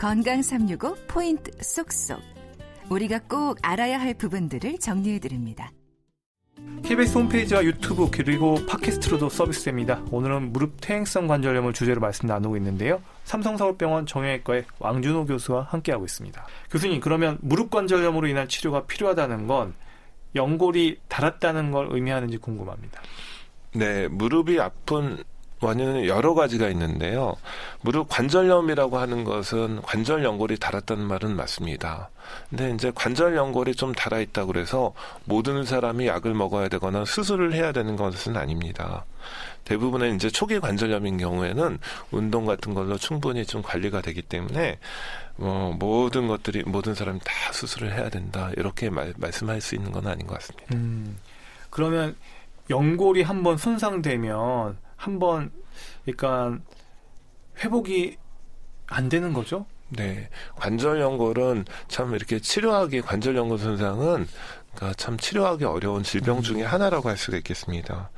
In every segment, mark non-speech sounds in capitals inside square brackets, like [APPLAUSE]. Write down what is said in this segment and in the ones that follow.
건강 365 포인트 쏙쏙. 우리가 꼭 알아야 할 부분들을 정리해 드립니다. KBS 홈페이지와 유튜브 그리고 팟캐스트로도 서비스됩니다. 오늘은 무릎 퇴행성 관절염을 주제로 말씀 나누고 있는데요. 삼성서울병원 정형외과의 왕준호 교수와 함께하고 있습니다. 교수님, 그러면 무릎 관절염으로 인한 치료가 필요하다는 건 연골이 닳았다는 걸 의미하는지 궁금합니다. 네, 무릎이 아픈 원인은 여러 가지가 있는데요. 무릎 관절염이라고 하는 것은 관절 연골이 닳았다는 말은 맞습니다. 근데 이제 관절 연골이 좀 닳아 있다고 그래서 모든 사람이 약을 먹어야 되거나 수술을 해야 되는 것은 아닙니다. 대부분의 이제 초기 관절염인 경우에는 운동 같은 걸로 충분히 좀 관리가 되기 때문에 뭐 모든 것들이 모든 사람이 다 수술을 해야 된다 이렇게 말, 말씀할 수 있는 건 아닌 것 같습니다. 음, 그러면 연골이 한번 손상되면 한번 그러니까 회복이 안 되는 거죠? 네. 관절 연골은 참 이렇게 치료하기 관절 연골 손상은 그러니까 참 치료하기 어려운 질병 음. 중에 하나라고 할 수가 있겠습니다.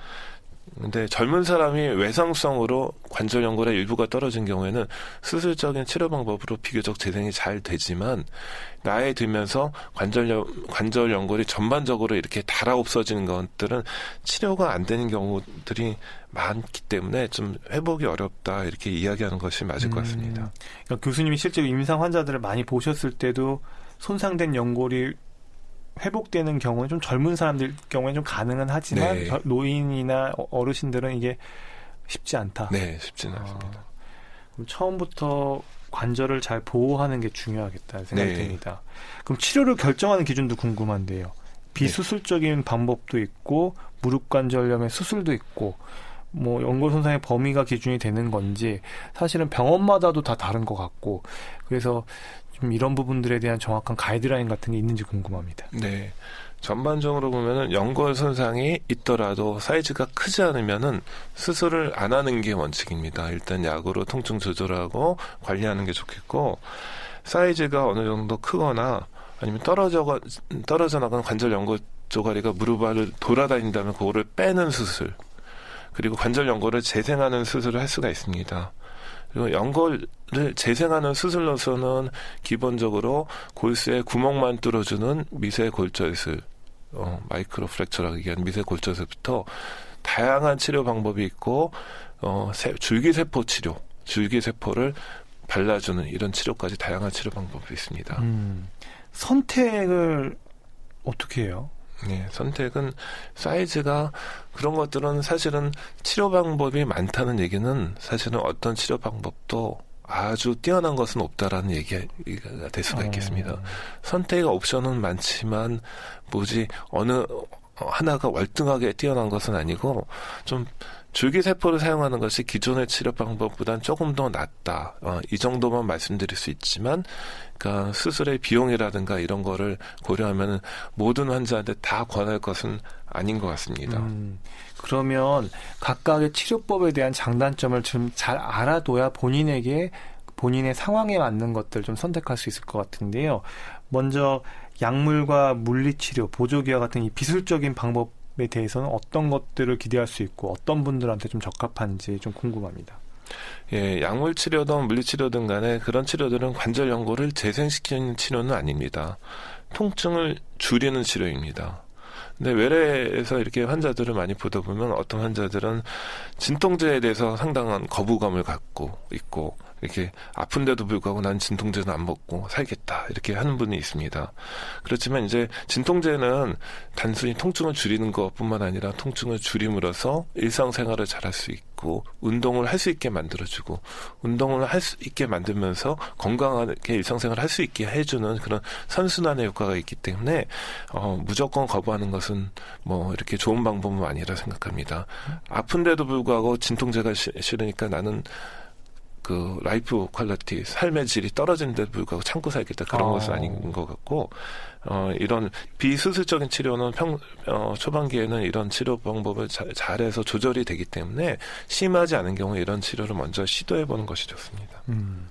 근데 젊은 사람이 외상성으로 관절 연골의 일부가 떨어진 경우에는 수술적인 치료 방법으로 비교적 재생이 잘 되지만 나이 들면서 관절 연, 관절 연골이 전반적으로 이렇게 달아 없어지는 것들은 치료가 안 되는 경우들이 많기 때문에 좀 회복이 어렵다 이렇게 이야기하는 것이 맞을 음, 것 같습니다. 그러니까 교수님이 실제로 임상 환자들을 많이 보셨을 때도 손상된 연골이 회복되는 경우는 좀 젊은 사람들 경우에는 좀 가능은 하지만 네. 노인이나 어, 어르신들은 이게 쉽지 않다. 네, 쉽지는 아, 않습니다. 그럼 처음부터 관절을 잘 보호하는 게 중요하겠다는 생각이 네. 듭니다. 그럼 치료를 결정하는 기준도 궁금한데요. 비수술적인 네. 방법도 있고 무릎 관절염의 수술도 있고 뭐 연골 손상의 범위가 기준이 되는 건지 사실은 병원마다도 다 다른 것 같고 그래서 좀 이런 부분들에 대한 정확한 가이드라인 같은 게 있는지 궁금합니다. 네. 전반적으로 보면은 연골 손상이 있더라도 사이즈가 크지 않으면은 수술을 안 하는 게 원칙입니다. 일단 약으로 통증 조절하고 관리하는 게 좋겠고 사이즈가 어느 정도 크거나 아니면 떨어져 떨어져 나가는 관절 연골 조가리가 무릎 아래 돌아다닌다면 그거를 빼는 수술 그리고 관절 연골을 재생하는 수술을 할 수가 있습니다. 그리고 연골을 재생하는 수술로서는 기본적으로 골수의 구멍만 뚫어주는 미세 골절술, 어, 마이크로 프랙처라고 얘기하는 미세 골절술부터 다양한 치료 방법이 있고 어, 세, 줄기세포 치료, 줄기세포를 발라주는 이런 치료까지 다양한 치료 방법이 있습니다. 음, 선택을 어떻게 해요? 네, 선택은 사이즈가 그런 것들은 사실은 치료 방법이 많다는 얘기는 사실은 어떤 치료 방법도 아주 뛰어난 것은 없다라는 얘기가 될 수가 있겠습니다. 어. 선택의 옵션은 많지만 뭐지 어느 하나가 월등하게 뛰어난 것은 아니고 좀 줄기세포를 사용하는 것이 기존의 치료 방법보다는 조금 더 낫다. 어, 이 정도만 말씀드릴 수 있지만, 그러니까 수술의 비용이라든가 이런 거를 고려하면 모든 환자한테 다 권할 것은 아닌 것 같습니다. 음, 그러면 각각의 치료법에 대한 장단점을 좀 잘 알아둬야 본인에게 본인의 상황에 맞는 것들 좀 선택할 수 있을 것 같은데요. 먼저 약물과 물리치료, 보조기와 같은 이 비술적인 방법 에 대해서는 어떤 것들을 기대할 수 있고 어떤 분들한테 좀 적합한지 좀 궁금합니다. 예, 약물 치료든 물리 치료든 간에 그런 치료들은 관절 연골을 재생시키는 치료는 아닙니다. 통증을 줄이는 치료입니다. 근데 외래에서 이렇게 환자들을 많이 보다 보면 어떤 환자들은 진통제에 대해서 상당한 거부감을 갖고 있고 이렇게 아픈데도 불구하고 난 진통제는 안 먹고 살겠다 이렇게 하는 분이 있습니다. 그렇지만 이제 진통제는 단순히 통증을 줄이는 것뿐만 아니라 통증을 줄임으로써 일상생활을 잘할 수 있고 운동을 할 수 있게 만들어주고 운동을 할 수 있게 만들면서 건강하게 일상생활 을 할 수 있게 해주는 그런 선순환의 효과가 있기 때문에 어, 무조건 거부하는 것은 뭐 이렇게 좋은 방법은 아니라 생각합니다. 아픈데도 불구하고 진통제가 싫으니까 나는 그 life quality 삶의 질이 떨어지는데 불구하고 참고 살겠다 그런 어. 것은 아닌 것 같고 어 이런 비수술적인 치료는 평 어, 초반기에는 이런 치료 방법을 자, 잘해서 조절이 되기 때문에 심하지 않은 경우 이런 치료를 먼저 시도해 보는 것이 좋습니다. 음.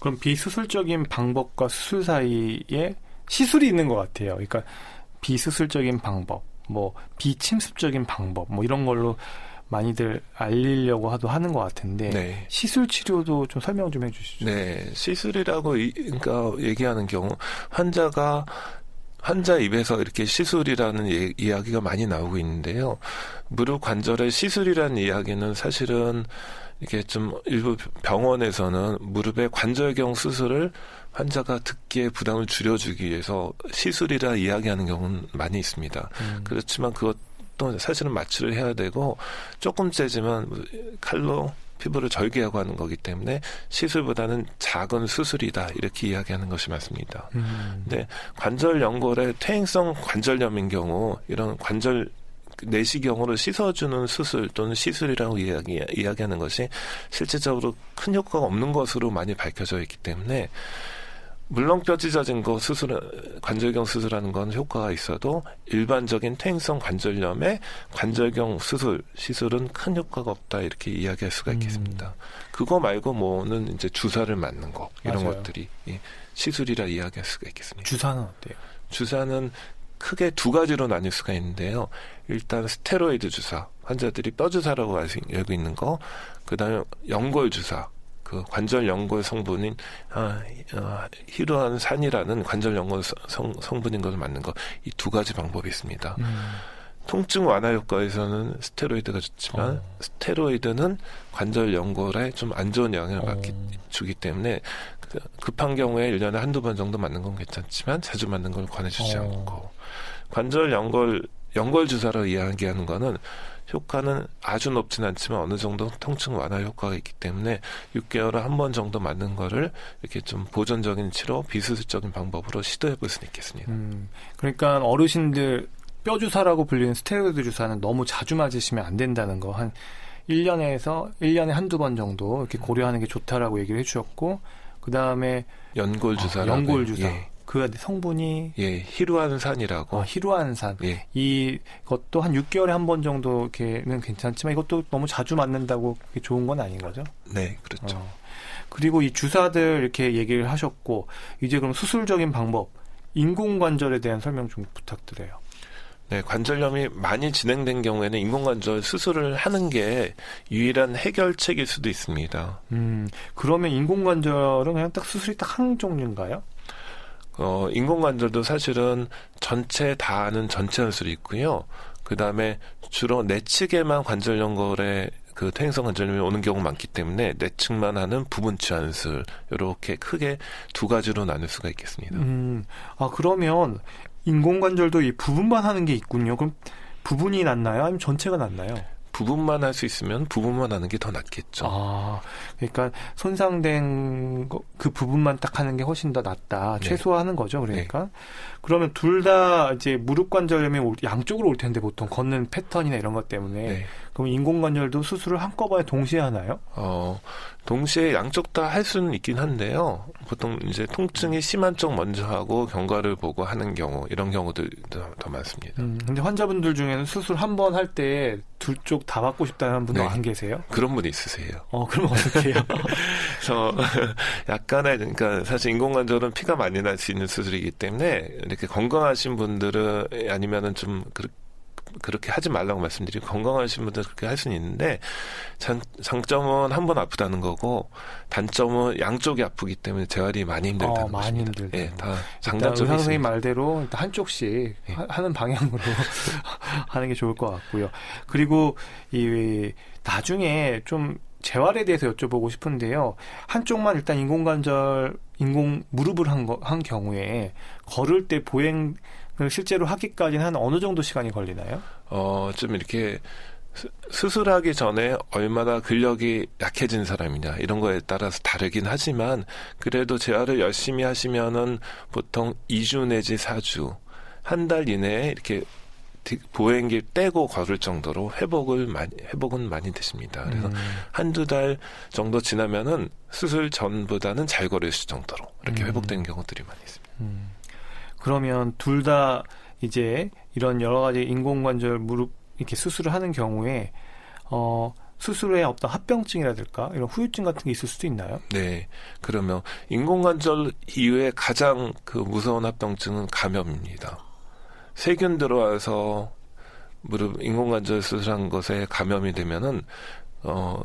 그럼 비수술적인 방법과 수술 사이에 시술이 있는 것 같아요. 그러니까 비수술적인 방법, 뭐 비침습적인 방법, 뭐 이런 걸로 많이들 알리려고 하도 하는 것 같은데 네. 시술 치료도 좀 설명 좀 해주시죠. 네, 시술이라고 이, 그러니까 얘기하는 경우 환자가 환자 입에서 이렇게 시술이라는 예, 이야기가 많이 나오고 있는데요. 무릎 관절의 시술이라는 이야기는 사실은 이게 좀 일부 병원에서는 무릎의 관절경 수술을 환자가 듣기에 부담을 줄여주기 위해서 시술이라 이야기하는 경우는 많이 있습니다. 음. 그렇지만 그것 도 사실은 마취를 해야 되고 조금 째지만 칼로 피부를 절개하고 하는 거기 때문에 시술보다는 작은 수술이다 이렇게 이야기하는 것이 맞습니다. 음. 근데 관절 연골의 퇴행성 관절염인 경우 이런 관절 내시경으로 씻어주는 수술 또는 시술이라고 이야기, 이야기하는 것이 실제적으로 큰 효과가 없는 것으로 많이 밝혀져 있기 때문에 물렁뼈 찢어진 거 수술, 관절경 수술하는 건 효과가 있어도 일반적인 퇴행성 관절염의 관절경 수술, 시술은 큰 효과가 없다 이렇게 이야기할 수가 있겠습니다. 음. 그거 말고 뭐는 이제 주사를 맞는 거 이런 맞아요. 것들이 예, 시술이라 이야기할 수가 있겠습니다. 주사는 어때요? 주사는 크게 두 가지로 나뉠 수가 있는데요. 일단 스테로이드 주사, 환자들이 뼈 주사라고 알고 있는 거, 그 다음에 연골 주사, 그 관절 연골 성분인 아, 어, 히루안 산이라는 관절 연골 성, 성분인 것을 맞는 거 이 두 가지 방법이 있습니다. 음. 통증 완화 효과에서는 스테로이드가 좋지만 어. 스테로이드는 관절 연골에 좀 안 좋은 영향을 받기, 어. 주기 때문에 그 급한 경우에 1년에 한두 번 정도 맞는 건 괜찮지만 자주 맞는 걸 권해주지 어. 않고 관절 연골 연골 주사로 이야기하는 거는 효과는 아주 높진 않지만 어느 정도 통증 완화 효과가 있기 때문에 6개월에 한 번 정도 맞는 거를 이렇게 좀 보존적인 치료, 비수술적인 방법으로 시도해 볼 수는 있겠습니다. 음, 그러니까 어르신들 뼈 주사라고 불리는 스테로이드 주사는 너무 자주 맞으시면 안 된다는 거 한 1년에서 1년에 한두 번 정도 이렇게 고려하는 게 좋다라고 얘기를 해 주셨고 그다음에 연골 주사 어, 연골 주사 예. 그 성분이 예 히루안산이라고 어, 히루안산 예. 이것도 한 6개월에 한 번 정도 이렇게는 괜찮지만 이것도 너무 자주 맞는다고 좋은 건 아닌 거죠? 네 그렇죠. 어. 그리고 이 주사들 이렇게 얘기를 하셨고 이제 그럼 수술적인 방법 인공관절에 대한 설명 좀 부탁드려요. 네, 관절염이 많이 진행된 경우에는 인공관절 수술을 하는 게 유일한 해결책일 수도 있습니다. 음, 그러면 인공관절은 그냥 딱 수술이 딱 한 종류인가요? 어, 인공관절도 사실은 전체 다 하는 전체 연술이 있고요. 그 다음에 주로 내측에만 관절 연골에 그 퇴행성 관절염이 오는 경우 많기 때문에 내측만 하는 부분 치환술 이렇게 크게 두 가지로 나눌 수가 있겠습니다. 음, 아 그러면 인공관절도 이 부분만 하는 게 있군요. 그럼 부분이 낫나요? 아니면 전체가 낫나요? 부분만 할 수 있으면 부분만 하는 게 더 낫겠죠. 아, 그러니까 손상된 거, 그 부분만 딱 하는 게 훨씬 더 낫다. 네. 최소화하는 거죠. 그러니까. 네. 그러면 둘 다 이제 무릎 관절염이 양쪽으로 올 텐데 보통 걷는 패턴이나 이런 것 때문에 네. 그럼 인공관절도 수술을 한꺼번에 동시에 하나요? 어, 동시에 양쪽 다 할 수는 있긴 한데요. 보통 이제 통증이 심한 쪽 먼저 하고 경과를 보고 하는 경우 이런 경우들 더 많습니다. 음, 근데 환자분들 중에는 수술 한 번 할 때 둘 쪽 다 받고 싶다는 분도 네. 안 계세요? 그런 분이 있으세요. 어, 그럼 어떻게 해요? [LAUGHS] 저 [LAUGHS] 약간의 그러니까 사실 인공관절은 피가 많이 날 수 있는 수술이기 때문에 이렇게 건강하신 분들은 아니면은 좀 그렇게 그렇게 하지 말라고 말씀드리고 건강하신 분들 그렇게 할 수는 있는데 장, 장점은 한 번 아프다는 거고 단점은 양쪽이 아프기 때문에 재활이 많이 힘들다는 어, 많이 힘들다. 예, 다 장단점이 의사 선생님 말대로 일단 한쪽씩 예. 하, 는 방향으로 [LAUGHS] 하는 게 좋을 것 같고요. 그리고 이 나중에 좀 재활에 대해서 여쭤보고 싶은데요. 한쪽만 일단 인공관절, 인공 무릎을 한, 거, 한 경우에 걸을 때 보행 실제로 하기까지는 한 어느 정도 시간이 걸리나요? 어, 좀 이렇게 수술하기 전에 얼마나 근력이 약해진 사람이냐 이런 거에 따라서 다르긴 하지만 그래도 재활을 열심히 하시면은 보통 2주 내지 4주 한 달 이내에 이렇게 보행기 떼고 걸을 정도로 회복을 많이 회복은 많이 되십니다. 그래서 음. 한두 달 정도 지나면은 수술 전보다는 잘 걸을 수 정도로 이렇게 음. 회복되는 경우들이 많이 있습니다. 음. 그러면 둘 다 이제 이런 여러 가지 인공관절 무릎 이렇게 수술을 하는 경우에 어 수술 후에 어떤 합병증이라든가 이런 후유증 같은 게 있을 수도 있나요? 네. 그러면 인공관절 이후에 가장 그 무서운 합병증은 감염입니다. 세균 들어와서 무릎 인공관절 수술한 것에 감염이 되면은 어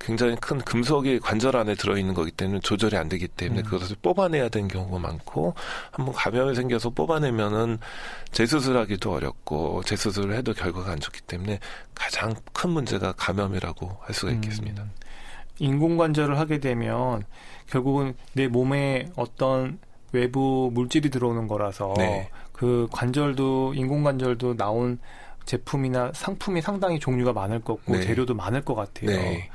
굉장히 큰 금속이 관절 안에 들어있는 거기 때문에 조절이 안 되기 때문에 음. 그것을 뽑아내야 되는 경우가 많고 한번 감염이 생겨서 뽑아내면은 재수술하기도 어렵고 재수술을 해도 결과가 안 좋기 때문에 가장 큰 문제가 감염이라고 할 수가 있겠습니다. 음. 인공관절을 하게 되면 결국은 내 몸에 어떤 외부 물질이 들어오는 거라서 네. 그 관절도 인공관절도 나온 제품이나 상품이 상당히 종류가 많을 거고 네. 재료도 많을 것 같아요. 네.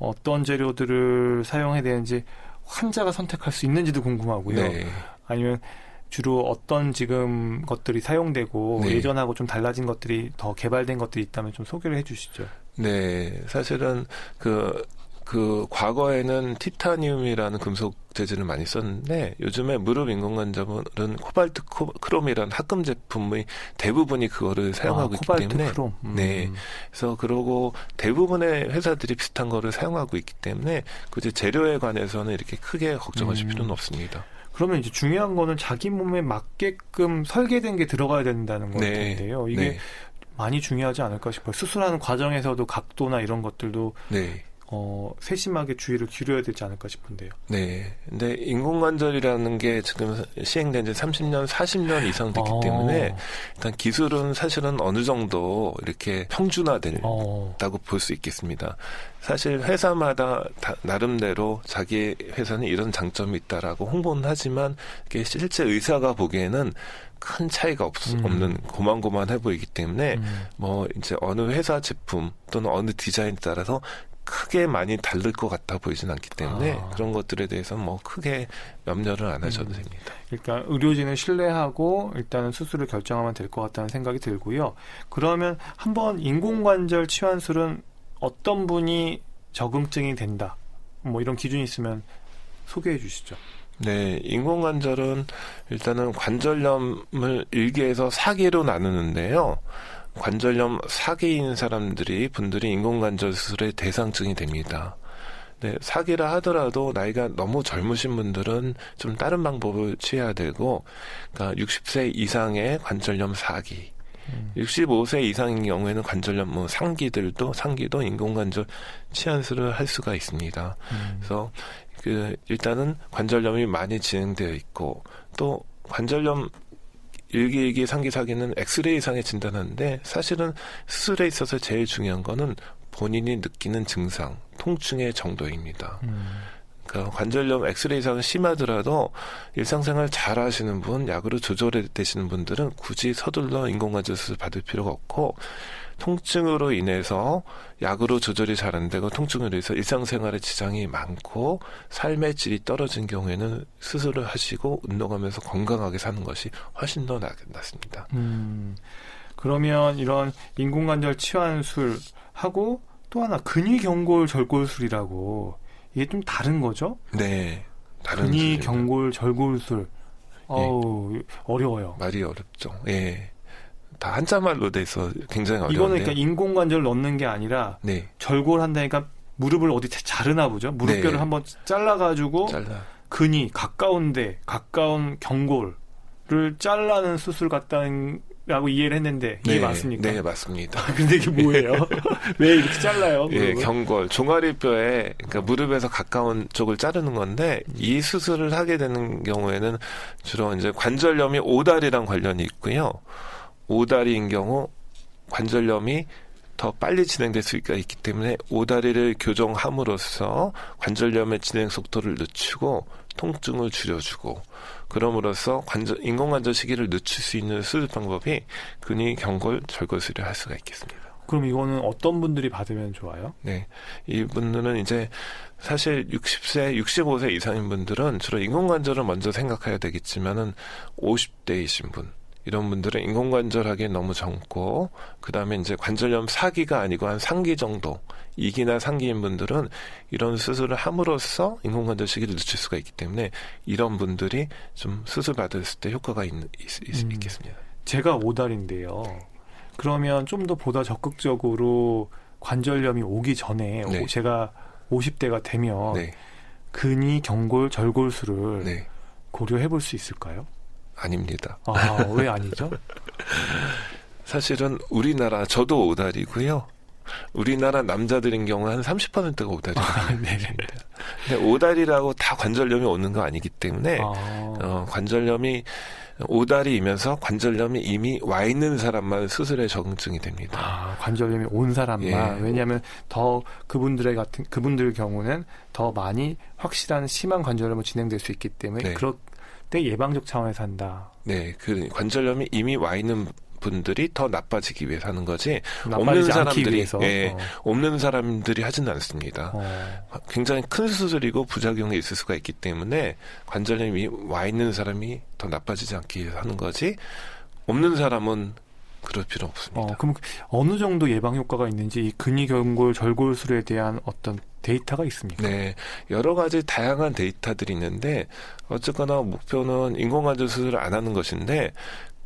어떤 재료들을 사용해야 되는지 환자가 선택할 수 있는지도 궁금하고요. 네. 아니면 주로 어떤 지금 것들이 사용되고 네. 예전하고 좀 달라진 것들이 더 개발된 것들이 있다면 좀 소개를 해주시죠. 네, 사실은 그 그 과거에는 티타늄이라는 금속 재질을 많이 썼는데 요즘에 무릎 인공관절은 코발트 크롬이라는 합금 제품의 대부분이 그거를 사용하고 아, 있기 때문에 크롬. 음. 네 그래서 그러고 대부분의 회사들이 비슷한 거를 사용하고 있기 때문에 굳이 재료에 관해서는 이렇게 크게 걱정하실 음. 필요는 없습니다. 그러면 이제 중요한 거는 자기 몸에 맞게끔 설계된 게 들어가야 된다는 건데요. 네. 이게 네. 많이 중요하지 않을까 싶어요. 수술하는 과정에서도 각도나 이런 것들도 네. 어, 세심하게 주의를 기울여야 되지 않을까 싶은데요. 네. 근데 인공관절이라는 게 지금 시행된 지 30년, 40년 이상 됐기 어. 때문에 일단 기술은 사실은 어느 정도 이렇게 평준화된다고 어. 볼수 있겠습니다. 사실 회사마다 다, 나름대로 자기 회사는 이런 장점이 있다라고 홍보는 하지만 이게 실제 의사가 보기에는 큰 차이가 없, 음. 없는 고만고만해 보이기 때문에 음. 뭐 이제 어느 회사 제품 또는 어느 디자인에 따라서 크게 많이 다를 것 같아 보이진 않기 때문에 아. 그런 것들에 대해서는 뭐 크게 염려를 안 하셔도 음. 됩니다. 그러니까 의료진을 신뢰하고 일단은 수술을 결정하면 될 것 같다는 생각이 들고요. 그러면 한번 인공관절 치환술은 어떤 분이 적응증이 된다. 뭐 이런 기준이 있으면 소개해 주시죠. 네, 인공관절은 일단은 관절염을 일개에서 사개로 나누는데요. 관절염 4개인 사람들이 분들이 인공관절 수술의 대상증이 됩니다. 네, 사기라 하더라도 나이가 너무 젊으신 분들은 좀 다른 방법을 취해야 되고, 그러니까 60세 이상의 관절염 사기, 음. 65세 이상인 경우에는 관절염 뭐 상기들도 상기도 인공관절 치환술을 할 수가 있습니다. 음. 그래서 그 일단은 관절염이 많이 진행되어 있고 또 관절염 일기일기 상기사기는 엑스레이상에 진단하는데 사실은 수술에 있어서 제일 중요한 거는 본인이 느끼는 증상, 통증의 정도입니다. 음. 그러니까 관절염 엑스레이상은 심하더라도 일상생활 잘 하시는 분, 약으로 조절해 되시는 분들은 굳이 서둘러 인공관절 수술 받을 필요가 없고 통증으로 인해서 약으로 조절이 잘 안 되고 통증으로 인해서 일상생활에 지장이 많고 삶의 질이 떨어진 경우에는 수술을 하시고 운동하면서 건강하게 사는 것이 훨씬 더 낫 습니다. 음, 그러면 이런 인공관절 치환술 하고 또 하나 근위경골 절골술이라고 이게 좀 다른 거죠? 네. 다른 근위경골 절골술. 어우, 예. 어려워요. 말이 어렵죠. 예. 다 한자말로 돼서 굉장히 어려운데 이거는 그러니까 인공관절 넣는 게 아니라 네. 절골 한다니까 무릎을 어디 자르나 보죠. 무릎뼈를 네. 한번 잘라가지고 잘라. 근이 가까운데 가까운 경골을 잘라는 수술 같다는 라고 이해를 했는데 이게 네, 맞습니까? 네, 맞습니다. 근데 이게 뭐예요? [LAUGHS] 왜 이렇게 잘라요? 예, 경골, 종아리뼈에 그러니까 무릎에서 가까운 쪽을 자르는 건데 이 수술을 하게 되는 경우에는 주로 이제 관절염이 오다리랑 관련이 있고요. 오다리인 경우 관절염이 더 빨리 진행될 수가 있기 때문에 오다리를 교정함으로써 관절염의 진행 속도를 늦추고 통증을 줄여주고 그럼으로써 관절 인공관절 시기를 늦출 수 있는 수술 방법이 근위 경골 절골술을 할 수가 있겠습니다. 그럼 이거는 어떤 분들이 받으면 좋아요? 네. 이분들은 이제 사실 60세, 65세 이상인 분들은 주로 인공관절을 먼저 생각해야 되겠지만은 50대이신 분, 이런 분들은 인공관절하기에 너무 젊고 그다음에 이제 관절염 4기가 아니고 한 3기 정도 2기나 3기인 분들은 이런 수술을 함으로써 인공관절 시기를 늦출 수가 있기 때문에 이런 분들이 좀 수술 받았을 때 효과가 있, 있, 음, 있겠습니다. 제가 오달인데요. 그러면 좀 더 보다 적극적으로 관절염이 오기 전에 네. 제가 50대가 되면 네. 근위 경골 절골술을 네. 고려해 볼 수 있을까요? 아닙니다. 아, 왜 아니죠? [LAUGHS] 사실은 우리나라 저도 오다리고요. 우리나라 남자들인 경우 한 30%가 오다리입니다. 아, 네. 오다리라고 다 관절염이 오는 거 아니기 때문에 아. 어, 관절염이 오다리이면서 관절염이 이미 와 있는 사람만 수술에 적응증이 됩니다. 아, 관절염이 온 사람만 예. 왜냐하면 더 그분들의 같은 그분들 경우는 더 많이 확실한 심한 관절염이 진행될 수 있기 때문에 네. 그럴 때 예방적 차원에서 한다. 네, 그 관절염이 이미 와 있는 분들이 더 나빠지기 위해서 하는 거지 없는 사람들이 예, 어. 없는 사람들이 하지는 않습니다. 어. 굉장히 큰 수술이고 부작용이 있을 수가 있기 때문에 관절염이 와 있는 사람이 더 나빠지지 않기 위해서 하는 거지 없는 사람은 그럴 필요 없습니다. 어, 그럼 어느 정도 예방 효과가 있는지 이 근위경골 절골술에 대한 어떤 데이터가 있습니까? 네, 여러 가지 다양한 데이터들이 있는데 어쨌거나 목표는 인공관절 수술을 안 하는 것인데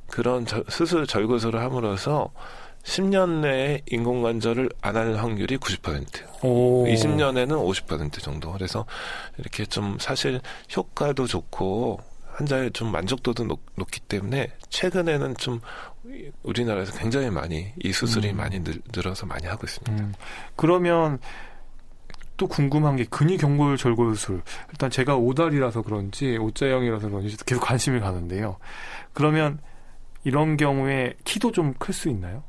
그런 저, 수술 절거술을 함으로써 10년 내에 인공관절을 안 할 확률이 90%. 오. 20년에는 50% 정도. 그래서 이렇게 좀 사실 효과도 좋고 환자의 좀 만족도도 높, 기 때문에 최근에는 좀 우리나라에서 굉장히 많이 이 수술이 음. 많이 늘, 늘어서 많이 하고 있습니다. 음. 그러면 또 궁금한 게 근위경골 절골술. 일단 제가 오달이라서 그런지 오자형이라서 그런지 계속 관심이 가는데요. 그러면 이런 경우에 키도 좀 클 수 있나요?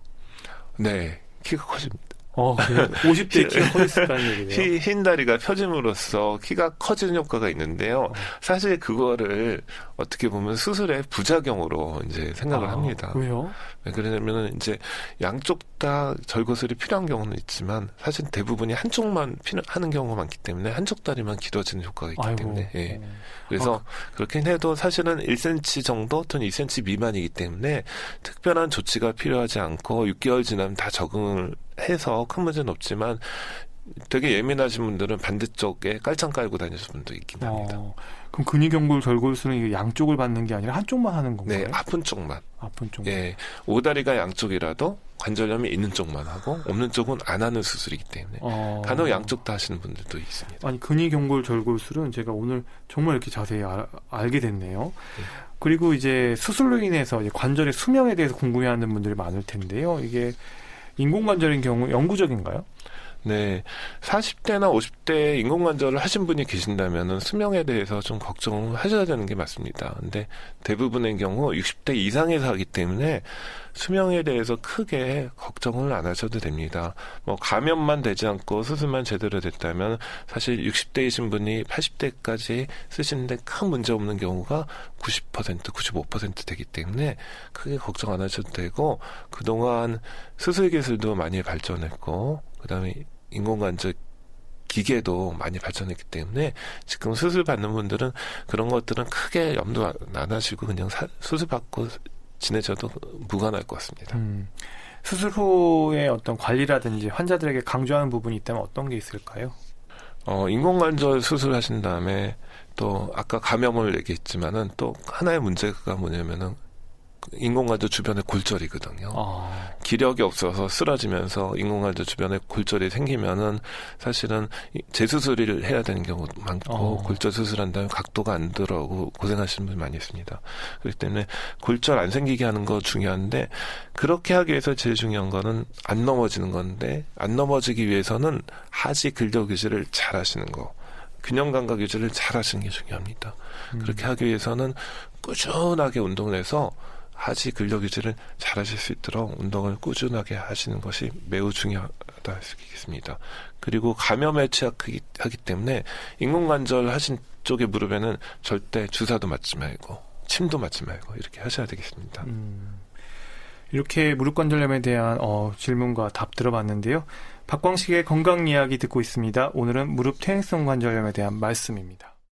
네, 키가 커집니다. 어, 50대 키가 커졌다는 얘기네요. 흰 다리가 펴짐으로써 키가 커지는 효과가 있는데요. 어. 사실 그거를 어떻게 보면 수술의 부작용으로 이제 생각을 아, 합니다. 왜요? 왜 그러냐면은 이제 양쪽 다 절거술이 필요한 경우는 있지만 사실 대부분이 한쪽만 필요, 하는 경우가 많기 때문에 한쪽 다리만 길어지는 효과가 있기 아이고. 때문에 예. 어. 그래서 아. 그렇긴 해도 사실은 1cm 정도 또는 2cm 미만이기 때문에 특별한 조치가 필요하지 않고 6개월 지나면 다 적응을 해서 큰 문제는 없지만 되게 예민하신 분들은 반대쪽에 깔창 깔고 다니시는 분도 있긴 어, 합니다. 그럼 근위경골 절골수는 양쪽을 받는 게 아니라 한쪽만 하는 건가요? 네, 아픈 쪽만. 아픈 쪽. 예, 오다리가 양쪽이라도 관절염이 있는 쪽만 하고 없는 쪽은 안 하는 수술이기 때문에 어... 간혹 양쪽 다 하시는 분들도 있습니다. 아니 근위경골 절골술은 제가 오늘 정말 이렇게 자세히 알, 알게 됐네요. 네. 그리고 이제 수술로 인해서 이제 관절의 수명에 대해서 궁금해하는 분들이 많을 텐데요. 이게 인공관절인 경우 영구적인가요? 네. 40대나 50대 인공관절을 하신 분이 계신다면 수명에 대해서 좀 걱정하셔야 되는 게 맞습니다. 근데 대부분의 경우 60대 이상에서 하기 때문에 수명에 대해서 크게 걱정을 안 하셔도 됩니다. 뭐 감염만 되지 않고 수술만 제대로 됐다면 사실 60대이신 분이 80대까지 쓰시는데 큰 문제 없는 경우가 90% 95% 되기 때문에 크게 걱정 안 하셔도 되고 그동안 수술 기술도 많이 발전했고 그다음에 인공관절 기계도 많이 발전했기 때문에 지금 수술 받는 분들은 그런 것들은 크게 염두 안 하시고 그냥 사, 수술 받고 지내셔도 무관할 것 같습니다. 음, 수술 후에 어떤 관리라든지 환자들에게 강조하는 부분이 있다면 어떤 게 있을까요? 어, 인공관절 수술하신 다음에 또 아까 감염을 얘기했지만은 또 하나의 문제가 뭐냐면은 인공관절 주변에 골절이거든요. 아. 기력이 없어서 쓰러지면서 인공관절 주변에 골절이 생기면은 사실은 재수술을 해야 되는 경우도 많고 어. 골절 수술한 다음에 각도가 안 들어오고 고생하시는 분이 많이 있습니다. 그렇기 때문에 골절 안 생기게 하는 거 중요한데 그렇게 하기 위해서 제일 중요한 거는 안 넘어지는 건데 안 넘어지기 위해서는 하지 근력 유지를 잘 하시는 거. 균형 감각 유지를 잘 하시는 게 중요합니다. 음. 그렇게 하기 위해서는 꾸준하게 운동을 해서 하지 근력 유지를 잘 하실 수 있도록 운동을 꾸준하게 하시는 것이 매우 중요하다 할 수 있겠습니다. 그리고 감염에 취약하기 하기 때문에 인공관절 하신 쪽의 무릎에는 절대 주사도 맞지 말고 침도 맞지 말고 이렇게 하셔야 되겠습니다. 음, 이렇게 무릎관절염에 대한 어, 질문과 답 들어봤는데요. 박광식의 건강 이야기 듣고 있습니다. 오늘은 무릎 퇴행성 관절염에 대한 말씀입니다.